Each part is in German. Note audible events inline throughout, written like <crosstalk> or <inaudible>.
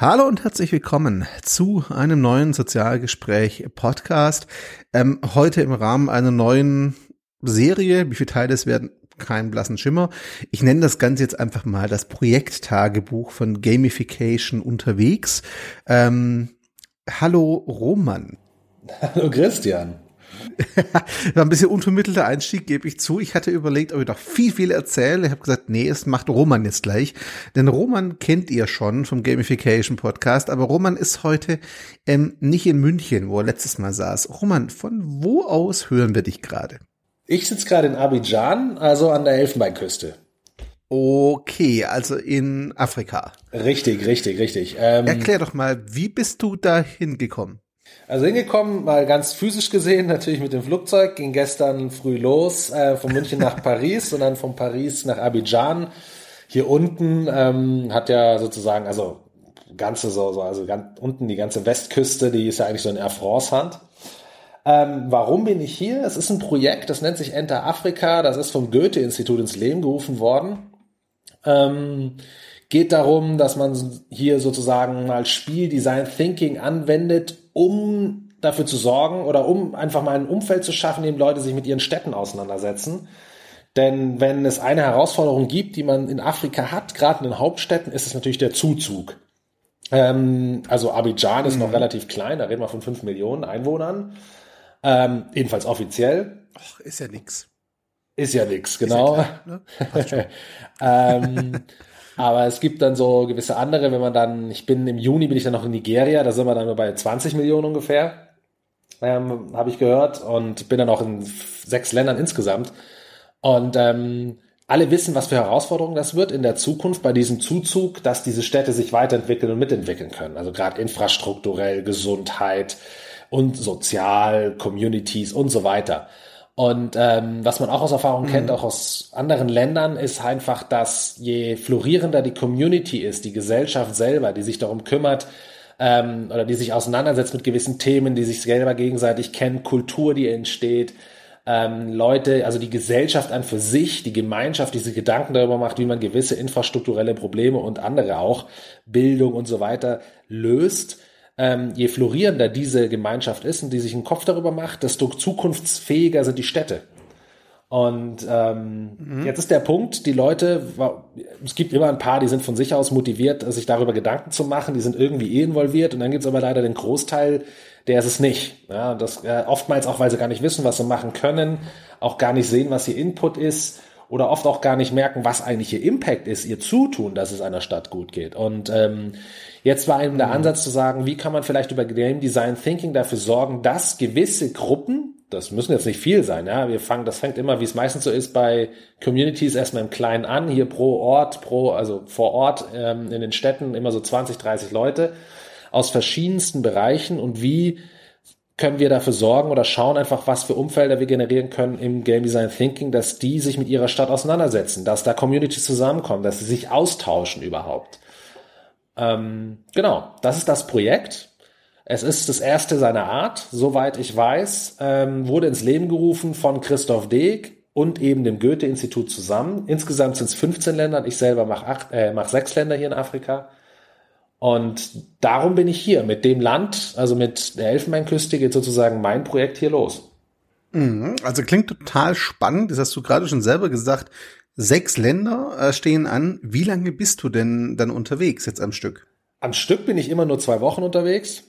Hallo und herzlich willkommen zu einem neuen Sozialgespräch-Podcast. Ähm, heute im Rahmen einer neuen Serie. Wie viele Teile es werden, keinen blassen Schimmer. Ich nenne das Ganze jetzt einfach mal das Projekttagebuch von Gamification unterwegs. Ähm, hallo Roman. Hallo Christian. <laughs> War ein bisschen unvermittelter Einstieg, gebe ich zu. Ich hatte überlegt, ob ich noch viel, viel erzähle. Ich habe gesagt, nee, es macht Roman jetzt gleich. Denn Roman kennt ihr schon vom Gamification Podcast, aber Roman ist heute ähm, nicht in München, wo er letztes Mal saß. Roman, von wo aus hören wir dich gerade? Ich sitze gerade in Abidjan, also an der Elfenbeinküste. Okay, also in Afrika. Richtig, richtig, richtig. Ähm, Erklär doch mal, wie bist du da hingekommen? Also hingekommen, mal ganz physisch gesehen, natürlich mit dem Flugzeug, ging gestern früh los, äh, von München nach Paris und dann von Paris nach Abidjan. Hier unten ähm, hat ja sozusagen, also ganze so, so also ganz unten die ganze Westküste, die ist ja eigentlich so in Air France Hand. Ähm, warum bin ich hier? Es ist ein Projekt, das nennt sich Enter Afrika, das ist vom Goethe-Institut ins Leben gerufen worden. Ähm, geht darum, dass man hier sozusagen mal Spiel Design Thinking anwendet, um dafür zu sorgen oder um einfach mal ein Umfeld zu schaffen, in dem Leute sich mit ihren Städten auseinandersetzen. Denn wenn es eine Herausforderung gibt, die man in Afrika hat, gerade in den Hauptstädten, ist es natürlich der Zuzug. Ähm, also Abidjan ist mhm. noch relativ klein, da reden wir von fünf Millionen Einwohnern. Ähm, jedenfalls offiziell. Ach, ist ja nix. Ist ja nix, genau. Ja klar, ne? <laughs> ähm, aber es gibt dann so gewisse andere, wenn man dann, ich bin im Juni bin ich dann noch in Nigeria, da sind wir dann nur bei 20 Millionen ungefähr, ähm, habe ich gehört und bin dann auch in sechs Ländern insgesamt. Und ähm, alle wissen, was für Herausforderungen das wird in der Zukunft bei diesem Zuzug, dass diese Städte sich weiterentwickeln und mitentwickeln können. Also gerade infrastrukturell, Gesundheit und sozial, Communities und so weiter. Und ähm, was man auch aus Erfahrung mhm. kennt, auch aus anderen Ländern, ist einfach, dass je florierender die Community ist, die Gesellschaft selber, die sich darum kümmert, ähm, oder die sich auseinandersetzt mit gewissen Themen, die sich selber gegenseitig kennen, Kultur, die entsteht, ähm, Leute, also die Gesellschaft an für sich, die Gemeinschaft, die sich Gedanken darüber macht, wie man gewisse infrastrukturelle Probleme und andere auch, Bildung und so weiter löst, ähm, je florierender diese Gemeinschaft ist und die sich einen Kopf darüber macht, desto zukunftsfähiger sind die Städte. Und ähm, mhm. jetzt ist der Punkt, die Leute, es gibt immer ein paar, die sind von sich aus motiviert, sich darüber Gedanken zu machen, die sind irgendwie eh involviert und dann gibt es aber leider den Großteil, der ist es nicht. Ja, das äh, oftmals auch, weil sie gar nicht wissen, was sie machen können, auch gar nicht sehen, was ihr Input ist oder oft auch gar nicht merken, was eigentlich ihr Impact ist, ihr Zutun, dass es einer Stadt gut geht. Und ähm, Jetzt war eben der mhm. Ansatz zu sagen, wie kann man vielleicht über Game Design Thinking dafür sorgen, dass gewisse Gruppen, das müssen jetzt nicht viel sein, ja, wir fangen, das fängt immer, wie es meistens so ist, bei Communities erstmal im Kleinen an, hier pro Ort, pro, also vor Ort ähm, in den Städten immer so 20, 30 Leute aus verschiedensten Bereichen und wie können wir dafür sorgen oder schauen einfach, was für Umfelder wir generieren können im Game Design Thinking, dass die sich mit ihrer Stadt auseinandersetzen, dass da Communities zusammenkommen, dass sie sich austauschen überhaupt. Ähm, genau, das ist das Projekt. Es ist das erste seiner Art, soweit ich weiß, ähm, wurde ins Leben gerufen von Christoph Deeg und eben dem Goethe-Institut zusammen. Insgesamt sind es 15 Länder. Ich selber mache äh, mach sechs Länder hier in Afrika. Und darum bin ich hier. Mit dem Land, also mit der Elfenbeinküste, geht sozusagen mein Projekt hier los. Mhm. Also klingt total spannend. Das hast du gerade schon selber gesagt. Sechs Länder äh, stehen an. Wie lange bist du denn dann unterwegs jetzt am Stück? Am Stück bin ich immer nur zwei Wochen unterwegs.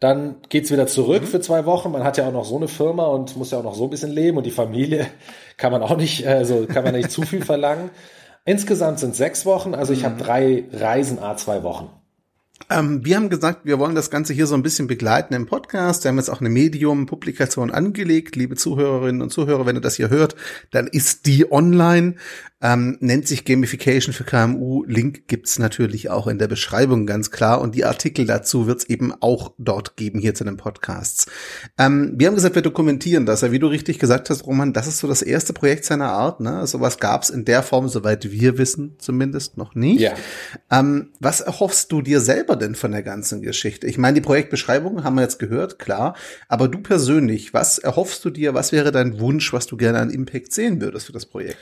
Dann geht's wieder zurück mhm. für zwei Wochen. Man hat ja auch noch so eine Firma und muss ja auch noch so ein bisschen leben und die Familie <laughs> kann man auch nicht, also kann man nicht zu viel verlangen. Insgesamt sind sechs Wochen, also ich mhm. habe drei Reisen a zwei Wochen. Ähm, wir haben gesagt, wir wollen das Ganze hier so ein bisschen begleiten im Podcast. Wir haben jetzt auch eine Medium-Publikation angelegt. Liebe Zuhörerinnen und Zuhörer, wenn ihr das hier hört, dann ist die online. Ähm, nennt sich Gamification für KMU. Link gibt's natürlich auch in der Beschreibung ganz klar. Und die Artikel dazu wird's eben auch dort geben, hier zu den Podcasts. Ähm, wir haben gesagt, wir dokumentieren das. Ja, wie du richtig gesagt hast, Roman, das ist so das erste Projekt seiner Art. Ne? Sowas gab's in der Form, soweit wir wissen, zumindest noch nicht. Ja. Ähm, was erhoffst du dir selber denn von der ganzen Geschichte? Ich meine, die Projektbeschreibung haben wir jetzt gehört, klar. Aber du persönlich, was erhoffst du dir? Was wäre dein Wunsch, was du gerne an Impact sehen würdest für das Projekt?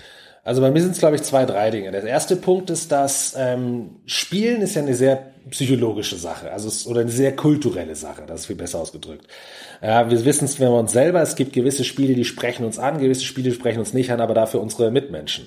Also bei mir sind es, glaube ich, zwei, drei Dinge. Der erste Punkt ist, dass ähm, Spielen ist ja eine sehr psychologische Sache, also es, oder eine sehr kulturelle Sache, das ist viel besser ausgedrückt. Ja, wir wissen es, wenn wir uns selber, es gibt gewisse Spiele, die sprechen uns an, gewisse Spiele sprechen uns nicht an, aber dafür unsere Mitmenschen,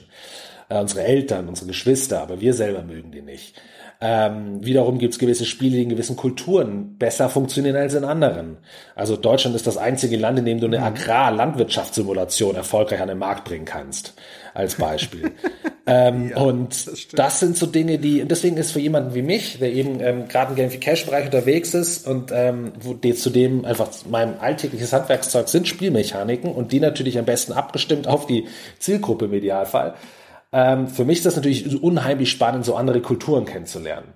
äh, unsere Eltern, unsere Geschwister, aber wir selber mögen die nicht. Ähm, wiederum gibt es gewisse Spiele, die in gewissen Kulturen besser funktionieren als in anderen. Also Deutschland ist das einzige Land, in dem du eine mhm. Agrar-Landwirtschaftssimulation erfolgreich an den Markt bringen kannst, als Beispiel. <laughs> ähm, ja, und das, das, sind so Dinge, die, und deswegen ist für jemanden wie mich, der eben ähm, gerade im Gamification-Bereich unterwegs ist und ähm, wo die zudem einfach mein alltägliches Handwerkszeug sind Spielmechaniken und die natürlich am besten abgestimmt auf die Zielgruppe im Idealfall ähm, für mich ist das natürlich unheimlich spannend, so andere Kulturen kennenzulernen.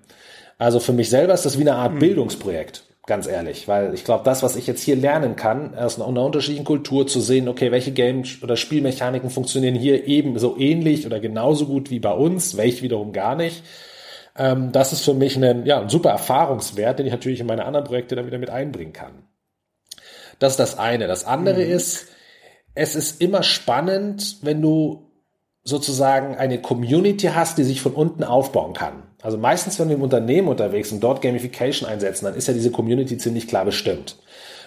Also für mich selber ist das wie eine Art mhm. Bildungsprojekt, ganz ehrlich, weil ich glaube, das, was ich jetzt hier lernen kann, aus einer, unterschiedlichen Kultur zu sehen, okay, welche Game- oder Spielmechaniken funktionieren hier eben so ähnlich oder genauso gut wie bei uns, welche wiederum gar nicht. Ähm, das ist für mich ein, ja, ein super Erfahrungswert, den ich natürlich in meine anderen Projekte dann wieder mit einbringen kann. Das ist das eine. Das andere mhm. ist, es ist immer spannend, wenn du sozusagen eine Community hast, die sich von unten aufbauen kann. Also meistens, wenn wir im Unternehmen unterwegs sind, dort Gamification einsetzen, dann ist ja diese Community ziemlich klar bestimmt.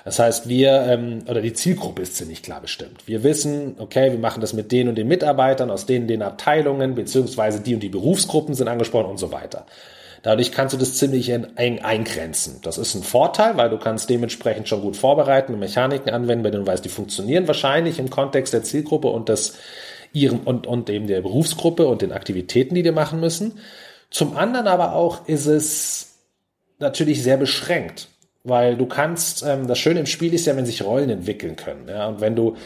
Das heißt, wir, ähm, oder die Zielgruppe ist ziemlich klar bestimmt. Wir wissen, okay, wir machen das mit den und den Mitarbeitern, aus denen den Abteilungen, beziehungsweise die und die Berufsgruppen sind angesprochen und so weiter. Dadurch kannst du das ziemlich eng eingrenzen. Das ist ein Vorteil, weil du kannst dementsprechend schon gut vorbereiten und Mechaniken anwenden, wenn du weißt, die funktionieren wahrscheinlich im Kontext der Zielgruppe und des ihrem und, und eben der Berufsgruppe und den Aktivitäten, die die machen müssen. Zum anderen aber auch ist es natürlich sehr beschränkt, weil du kannst, ähm, das Schöne im Spiel ist ja, wenn sich Rollen entwickeln können. Ja, und wenn du,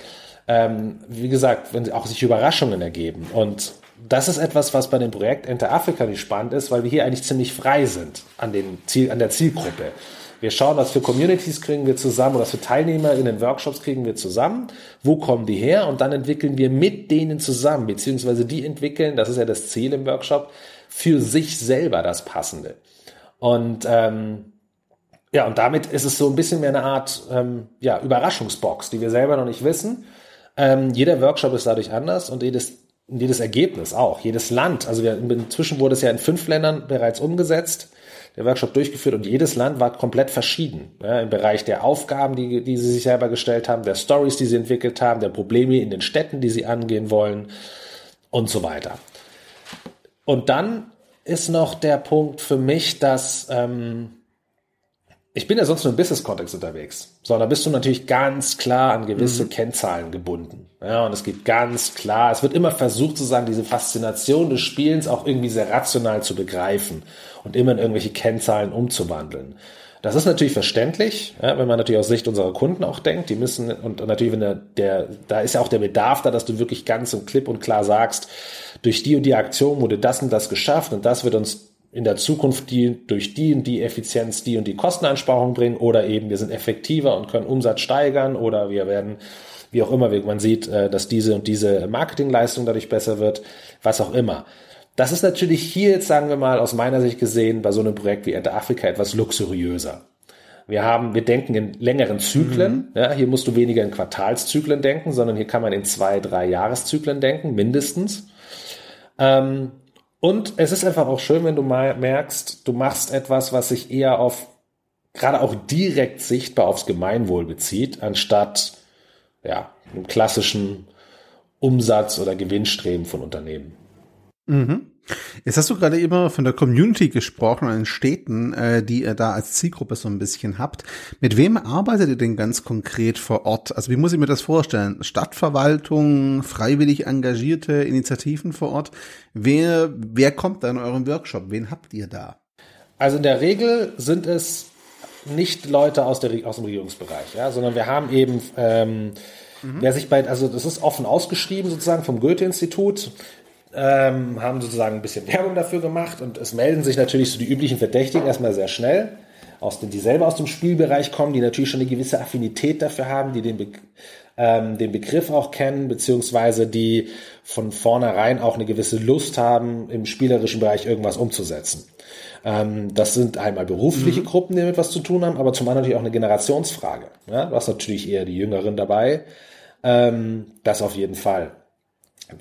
ähm, wie gesagt, wenn auch sich Überraschungen ergeben. Und das ist etwas, was bei dem Projekt Enter Africa nicht spannend ist, weil wir hier eigentlich ziemlich frei sind an, den Ziel, an der Zielgruppe. Wir schauen, was für Communities kriegen wir zusammen oder was für Teilnehmer in den Workshops kriegen wir zusammen. Wo kommen die her? Und dann entwickeln wir mit denen zusammen, beziehungsweise die entwickeln, das ist ja das Ziel im Workshop, für sich selber das Passende. Und ähm, ja, und damit ist es so ein bisschen mehr eine Art ähm, ja, Überraschungsbox, die wir selber noch nicht wissen. Ähm, jeder Workshop ist dadurch anders und jedes, jedes Ergebnis auch, jedes Land. Also wir, inzwischen wurde es ja in fünf Ländern bereits umgesetzt der Workshop durchgeführt und jedes Land war komplett verschieden. Ja, Im Bereich der Aufgaben, die, die sie sich selber gestellt haben, der Stories, die sie entwickelt haben, der Probleme in den Städten, die sie angehen wollen und so weiter. Und dann ist noch der Punkt für mich, dass ähm, ich bin ja sonst nur im Business-Kontext unterwegs. So, da bist du natürlich ganz klar an gewisse mhm. Kennzahlen gebunden. Ja, und es gibt ganz klar, es wird immer versucht, sozusagen diese Faszination des Spielens auch irgendwie sehr rational zu begreifen und immer in irgendwelche Kennzahlen umzuwandeln. Das ist natürlich verständlich, ja, wenn man natürlich aus Sicht unserer Kunden auch denkt. Die müssen, und, und natürlich, wenn der, der, da ist ja auch der Bedarf da, dass du wirklich ganz und klipp und klar sagst, durch die und die Aktion wurde das und das geschafft und das wird uns in der Zukunft die durch die und die Effizienz die und die Kosteneinsparung bringen oder eben wir sind effektiver und können Umsatz steigern oder wir werden wie auch immer, man sieht, äh, dass diese und diese Marketingleistung dadurch besser wird, was auch immer. Das ist natürlich hier jetzt, sagen wir mal, aus meiner Sicht gesehen, bei so einem Projekt wie Enter Afrika etwas luxuriöser. Wir haben, wir denken in längeren Zyklen. Mhm. Ja, hier musst du weniger in Quartalszyklen denken, sondern hier kann man in zwei, drei Jahreszyklen denken, mindestens. Ähm, und es ist einfach auch schön, wenn du mal merkst, du machst etwas, was sich eher auf, gerade auch direkt sichtbar aufs Gemeinwohl bezieht, anstatt, ja, einem klassischen Umsatz- oder Gewinnstreben von Unternehmen. Mhm. Jetzt hast du gerade immer von der Community gesprochen, an den Städten, äh, die ihr da als Zielgruppe so ein bisschen habt. Mit wem arbeitet ihr denn ganz konkret vor Ort? Also wie muss ich mir das vorstellen? Stadtverwaltung, freiwillig engagierte Initiativen vor Ort. Wer, wer kommt da in eurem Workshop? Wen habt ihr da? Also in der Regel sind es nicht Leute aus, der, aus dem Regierungsbereich, ja, sondern wir haben eben ähm, Mhm. Wer sich bei, also das ist offen ausgeschrieben sozusagen vom Goethe-Institut ähm, haben sozusagen ein bisschen Werbung dafür gemacht und es melden sich natürlich so die üblichen Verdächtigen erstmal sehr schnell, aus den, die selber aus dem Spielbereich kommen, die natürlich schon eine gewisse Affinität dafür haben, die den, Be ähm, den Begriff auch kennen, beziehungsweise die von vornherein auch eine gewisse Lust haben, im spielerischen Bereich irgendwas umzusetzen. Ähm, das sind einmal berufliche mhm. Gruppen, die damit was zu tun haben, aber zum anderen natürlich auch eine Generationsfrage. Ja? Du hast natürlich eher die Jüngeren dabei. Ähm, das auf jeden Fall.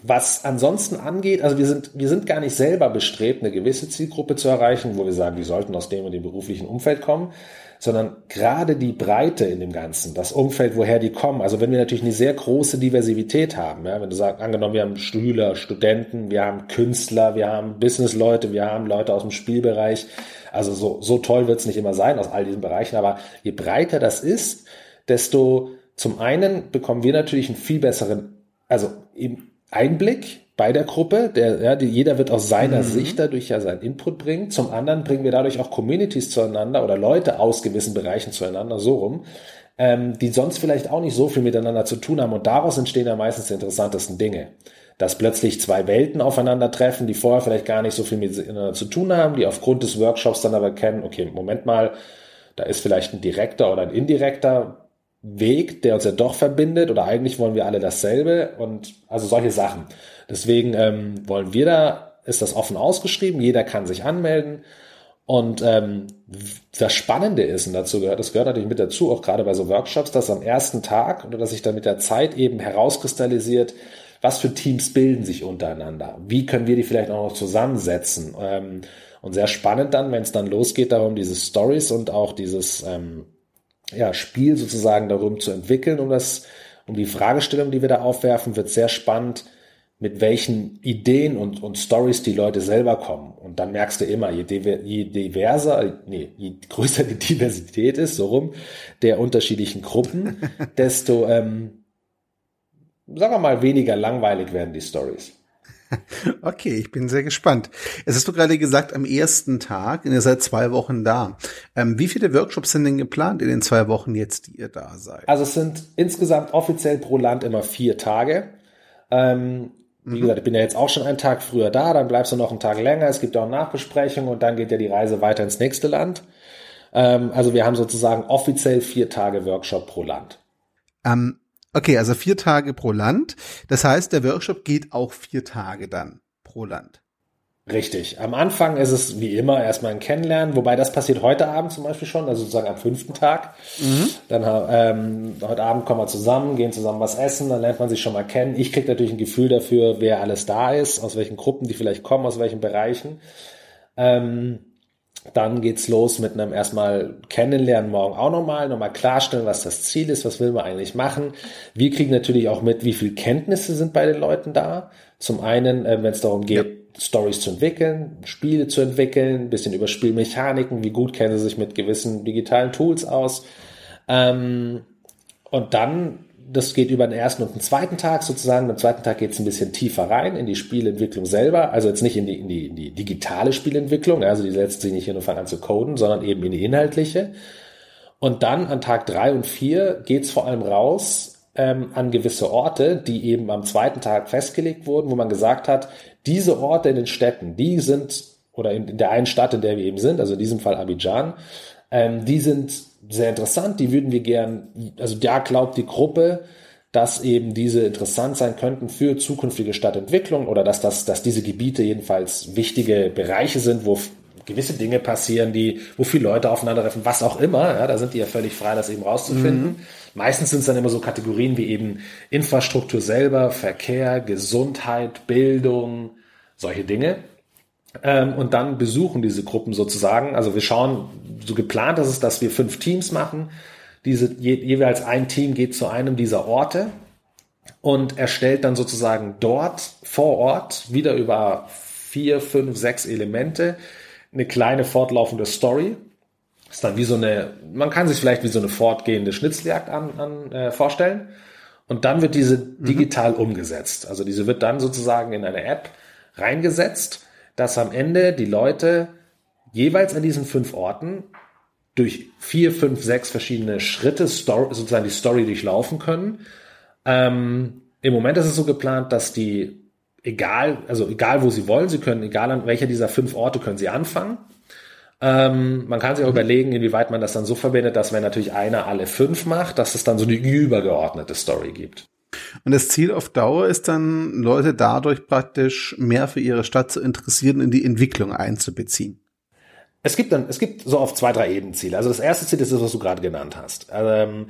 Was ansonsten angeht, also wir sind, wir sind gar nicht selber bestrebt, eine gewisse Zielgruppe zu erreichen, wo wir sagen, die sollten aus dem und dem beruflichen Umfeld kommen, sondern gerade die Breite in dem Ganzen, das Umfeld, woher die kommen. Also wenn wir natürlich eine sehr große Diversität haben, ja, wenn du sagst, angenommen, wir haben Schüler, Studenten, wir haben Künstler, wir haben Businessleute, wir haben Leute aus dem Spielbereich. Also so, so toll wird es nicht immer sein aus all diesen Bereichen, aber je breiter das ist, desto zum einen bekommen wir natürlich einen viel besseren, also eben Einblick bei der Gruppe. Der, ja, die, jeder wird aus seiner mhm. Sicht dadurch ja seinen Input bringen. Zum anderen bringen wir dadurch auch Communities zueinander oder Leute aus gewissen Bereichen zueinander, so rum, ähm, die sonst vielleicht auch nicht so viel miteinander zu tun haben. Und daraus entstehen ja meistens die interessantesten Dinge. Dass plötzlich zwei Welten aufeinandertreffen, die vorher vielleicht gar nicht so viel miteinander zu tun haben, die aufgrund des Workshops dann aber kennen, okay, Moment mal, da ist vielleicht ein direkter oder ein indirekter Weg, der uns ja doch verbindet oder eigentlich wollen wir alle dasselbe und also solche Sachen. Deswegen ähm, wollen wir da, ist das offen ausgeschrieben, jeder kann sich anmelden und ähm, das Spannende ist, und dazu gehört, das gehört natürlich mit dazu, auch gerade bei so Workshops, dass am ersten Tag oder dass sich dann mit der Zeit eben herauskristallisiert, was für Teams bilden sich untereinander, wie können wir die vielleicht auch noch zusammensetzen. Ähm, und sehr spannend dann, wenn es dann losgeht darum, diese Stories und auch dieses ähm, ja, Spiel sozusagen darum zu entwickeln, um das, um die Fragestellung, die wir da aufwerfen, wird sehr spannend, mit welchen Ideen und, und Stories die Leute selber kommen. Und dann merkst du immer, je, diver, je diverser, nee, je größer die Diversität ist, so rum, der unterschiedlichen Gruppen, <laughs> desto, ähm, sagen wir mal, weniger langweilig werden die Stories. <laughs> Okay, ich bin sehr gespannt. Es hast du gerade gesagt, am ersten Tag, ihr seid zwei Wochen da. Ähm, wie viele Workshops sind denn geplant in den zwei Wochen jetzt, die ihr da seid? Also es sind insgesamt offiziell pro Land immer vier Tage. Ähm, wie mhm. gesagt, ich bin ja jetzt auch schon einen Tag früher da, dann bleibst du noch einen Tag länger. Es gibt auch Nachbesprechungen und dann geht ja die Reise weiter ins nächste Land. Ähm, also wir haben sozusagen offiziell vier Tage Workshop pro Land. Ähm, Okay, also vier Tage pro Land. Das heißt, der Workshop geht auch vier Tage dann pro Land. Richtig. Am Anfang ist es wie immer erstmal ein Kennenlernen, wobei das passiert heute Abend zum Beispiel schon, also sozusagen am fünften Tag. Mhm. Dann ähm, heute Abend kommen wir zusammen, gehen zusammen was essen, dann lernt man sich schon mal kennen. Ich kriege natürlich ein Gefühl dafür, wer alles da ist, aus welchen Gruppen die vielleicht kommen, aus welchen Bereichen. Ähm, dann geht's los mit einem erstmal Kennenlernen morgen auch nochmal, nochmal klarstellen, was das Ziel ist, was will man eigentlich machen. Wir kriegen natürlich auch mit, wie viel Kenntnisse sind bei den Leuten da. Zum einen, äh, wenn es darum geht, ja. Stories zu entwickeln, Spiele zu entwickeln, ein bisschen über Spielmechaniken, wie gut kennen sie sich mit gewissen digitalen Tools aus. Ähm, und dann das geht über den ersten und den zweiten Tag sozusagen. Am zweiten Tag geht es ein bisschen tiefer rein in die Spielentwicklung selber. Also jetzt nicht in die, in die, in die digitale Spielentwicklung, also die setzt sich nicht hin und fangen an zu coden, sondern eben in die inhaltliche. Und dann an Tag drei und vier geht's vor allem raus ähm, an gewisse Orte, die eben am zweiten Tag festgelegt wurden, wo man gesagt hat, diese Orte in den Städten, die sind, oder in, in der einen Stadt, in der wir eben sind, also in diesem Fall Abidjan, ähm, die sind sehr interessant, die würden wir gern, also da glaubt die Gruppe, dass eben diese interessant sein könnten für zukünftige Stadtentwicklung oder dass das, dass diese Gebiete jedenfalls wichtige Bereiche sind, wo gewisse Dinge passieren, die, wo viele Leute aufeinandertreffen, was auch immer, ja, da sind die ja völlig frei, das eben rauszufinden. Mhm. Meistens sind es dann immer so Kategorien wie eben Infrastruktur selber, Verkehr, Gesundheit, Bildung, solche Dinge ähm, und dann besuchen diese Gruppen sozusagen. Also wir schauen, so geplant ist es, dass wir fünf Teams machen. Diese, je, jeweils ein Team geht zu einem dieser Orte und erstellt dann sozusagen dort vor Ort wieder über vier, fünf, sechs Elemente eine kleine fortlaufende Story. Ist dann wie so eine, man kann sich vielleicht wie so eine fortgehende Schnitzeljagd an, an äh, vorstellen. Und dann wird diese mhm. digital mhm. umgesetzt. Also diese wird dann sozusagen in eine App reingesetzt dass am Ende die Leute jeweils an diesen fünf Orten durch vier, fünf, sechs verschiedene Schritte Story, sozusagen die Story durchlaufen können. Ähm, Im Moment ist es so geplant, dass die egal, also egal wo sie wollen, sie können, egal an welcher dieser fünf Orte können sie anfangen. Ähm, man kann sich auch überlegen, inwieweit man das dann so verbindet, dass wenn natürlich einer alle fünf macht, dass es dann so eine übergeordnete Story gibt. Und das Ziel auf Dauer ist dann, Leute dadurch praktisch mehr für ihre Stadt zu interessieren, in die Entwicklung einzubeziehen. Es gibt dann, es gibt so auf zwei, drei Ebenen Ziele. Also das erste Ziel ist das, was du gerade genannt hast. Ähm,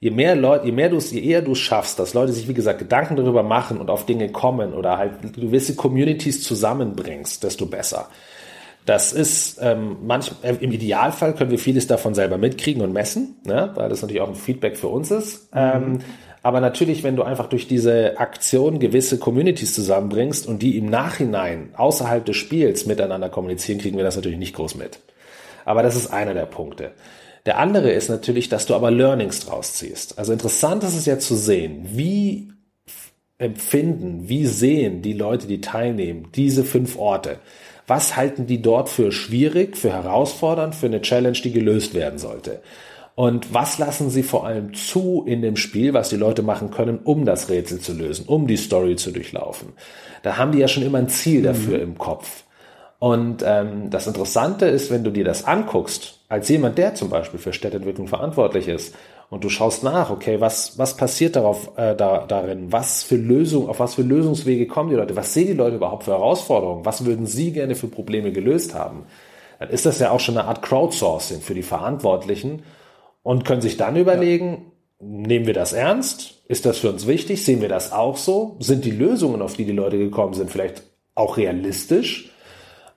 je mehr Leute, je mehr du es, je eher du es schaffst, dass Leute sich, wie gesagt, Gedanken darüber machen und auf Dinge kommen oder halt gewisse Communities zusammenbringst, desto besser. Das ist ähm, manch, äh, im Idealfall können wir vieles davon selber mitkriegen und messen, ne? weil das natürlich auch ein Feedback für uns ist. Mhm. Ähm, aber natürlich, wenn du einfach durch diese Aktion gewisse Communities zusammenbringst und die im Nachhinein außerhalb des Spiels miteinander kommunizieren, kriegen wir das natürlich nicht groß mit. Aber das ist einer der Punkte. Der andere ist natürlich, dass du aber Learnings draus ziehst. Also interessant ist es ja zu sehen, wie empfinden, wie sehen die Leute, die teilnehmen, diese fünf Orte. Was halten die dort für schwierig, für herausfordernd, für eine Challenge, die gelöst werden sollte? Und was lassen sie vor allem zu in dem Spiel, was die Leute machen können, um das Rätsel zu lösen, um die Story zu durchlaufen? Da haben die ja schon immer ein Ziel dafür mhm. im Kopf. Und ähm, das Interessante ist, wenn du dir das anguckst, als jemand, der zum Beispiel für Städteentwicklung verantwortlich ist, und du schaust nach, okay, was, was passiert darauf, äh, da, darin, was für Lösungen, auf was für Lösungswege kommen die Leute, was sehen die Leute überhaupt für Herausforderungen, was würden sie gerne für Probleme gelöst haben, dann ist das ja auch schon eine Art Crowdsourcing für die Verantwortlichen und können sich dann überlegen, ja. nehmen wir das ernst? Ist das für uns wichtig? Sehen wir das auch so? Sind die Lösungen, auf die die Leute gekommen sind, vielleicht auch realistisch?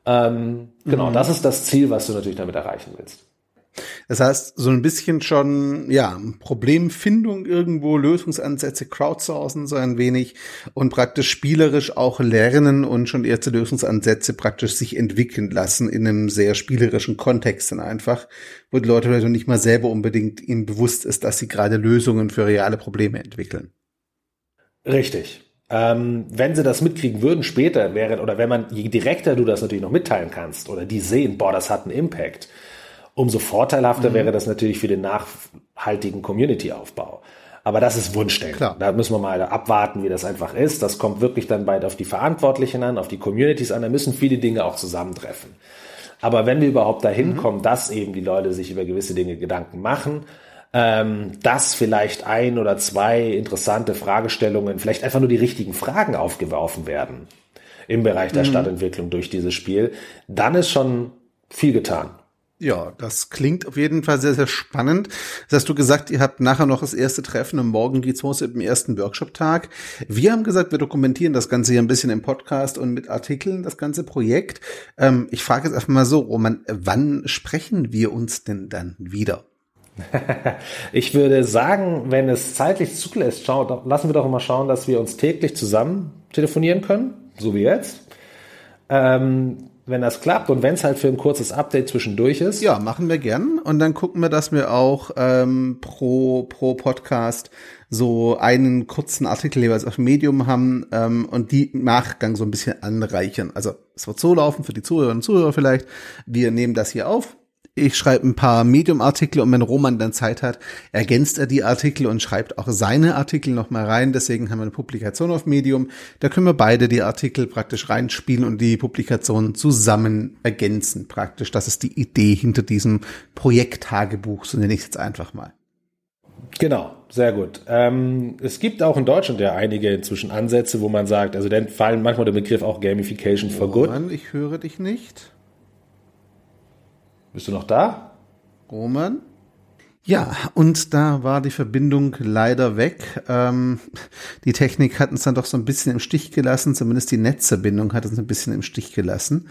Ähm, genau, mhm. das ist das Ziel, was du natürlich damit erreichen willst. Das heißt, so ein bisschen schon, ja, Problemfindung irgendwo, Lösungsansätze crowdsourcen so ein wenig und praktisch spielerisch auch lernen und schon erste Lösungsansätze praktisch sich entwickeln lassen in einem sehr spielerischen Kontext dann einfach, wo die Leute vielleicht nicht mal selber unbedingt ihnen bewusst ist, dass sie gerade Lösungen für reale Probleme entwickeln. Richtig. Ähm, wenn sie das mitkriegen würden später, wäre, oder wenn man, je direkter du das natürlich noch mitteilen kannst, oder die sehen, boah, das hat einen Impact, umso vorteilhafter mhm. wäre das natürlich für den nachhaltigen Community-Aufbau. Aber das ist Wunschdenken. Klar. Da müssen wir mal abwarten, wie das einfach ist. Das kommt wirklich dann bald auf die Verantwortlichen an, auf die Communities an. Da müssen viele Dinge auch zusammentreffen. Aber wenn wir überhaupt dahin mhm. kommen, dass eben die Leute sich über gewisse Dinge Gedanken machen, ähm, dass vielleicht ein oder zwei interessante Fragestellungen, vielleicht einfach nur die richtigen Fragen aufgeworfen werden im Bereich der mhm. Stadtentwicklung durch dieses Spiel, dann ist schon viel getan. Ja, das klingt auf jeden Fall sehr, sehr spannend. Das hast du gesagt, ihr habt nachher noch das erste Treffen und morgen geht's los im ersten Workshop-Tag. Wir haben gesagt, wir dokumentieren das Ganze hier ein bisschen im Podcast und mit Artikeln, das ganze Projekt. Ähm, ich frage jetzt einfach mal so, Roman, wann sprechen wir uns denn dann wieder? <laughs> ich würde sagen, wenn es zeitlich zulässt, schau, lassen wir doch mal schauen, dass wir uns täglich zusammen telefonieren können, so wie jetzt. Ähm, wenn das klappt und wenn es halt für ein kurzes Update zwischendurch ist. Ja, machen wir gern. Und dann gucken wir, dass wir auch ähm, pro, pro Podcast so einen kurzen Artikel jeweils auf Medium haben ähm, und die Nachgang so ein bisschen anreichern. Also es wird so laufen für die Zuhörerinnen und Zuhörer vielleicht. Wir nehmen das hier auf, ich schreibe ein paar Medium-Artikel und wenn Roman dann Zeit hat, ergänzt er die Artikel und schreibt auch seine Artikel nochmal rein. Deswegen haben wir eine Publikation auf Medium. Da können wir beide die Artikel praktisch reinspielen und die Publikation zusammen ergänzen praktisch. Das ist die Idee hinter diesem Projekt-Tagebuch, so nenne ich es jetzt einfach mal. Genau, sehr gut. Ähm, es gibt auch in Deutschland ja einige inzwischen Ansätze, wo man sagt, also dann fallen manchmal der Begriff auch Gamification for Good. Mann, ich höre dich nicht. Bist du noch da? Roman? Ja, und da war die Verbindung leider weg. Ähm, die Technik hat uns dann doch so ein bisschen im Stich gelassen, zumindest die Netzverbindung hat uns ein bisschen im Stich gelassen.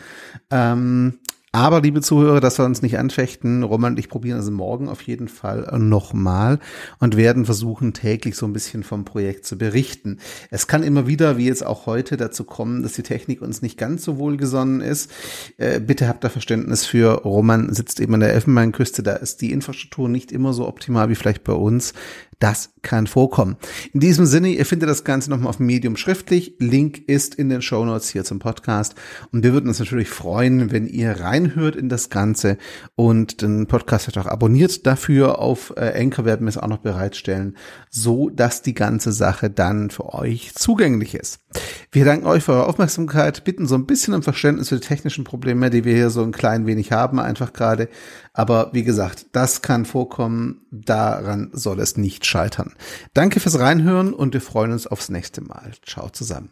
Ähm, aber, liebe Zuhörer, das soll uns nicht anfechten. Roman und ich probieren also morgen auf jeden Fall nochmal und werden versuchen, täglich so ein bisschen vom Projekt zu berichten. Es kann immer wieder, wie jetzt auch heute, dazu kommen, dass die Technik uns nicht ganz so wohlgesonnen ist. Äh, bitte habt da Verständnis für. Roman sitzt eben an der Elfenbeinküste. Da ist die Infrastruktur nicht immer so optimal wie vielleicht bei uns. Das kann vorkommen. In diesem Sinne, ihr findet das Ganze nochmal auf Medium schriftlich. Link ist in den Show Notes hier zum Podcast. Und wir würden uns natürlich freuen, wenn ihr reinhört in das Ganze und den Podcast auch abonniert dafür. Auf äh, Anchor werden wir es auch noch bereitstellen, so dass die ganze Sache dann für euch zugänglich ist. Wir danken euch für eure Aufmerksamkeit, bitten so ein bisschen um Verständnis für die technischen Probleme, die wir hier so ein klein wenig haben, einfach gerade. Aber wie gesagt, das kann vorkommen, daran soll es nicht scheitern. Danke fürs Reinhören und wir freuen uns aufs nächste Mal. Ciao zusammen.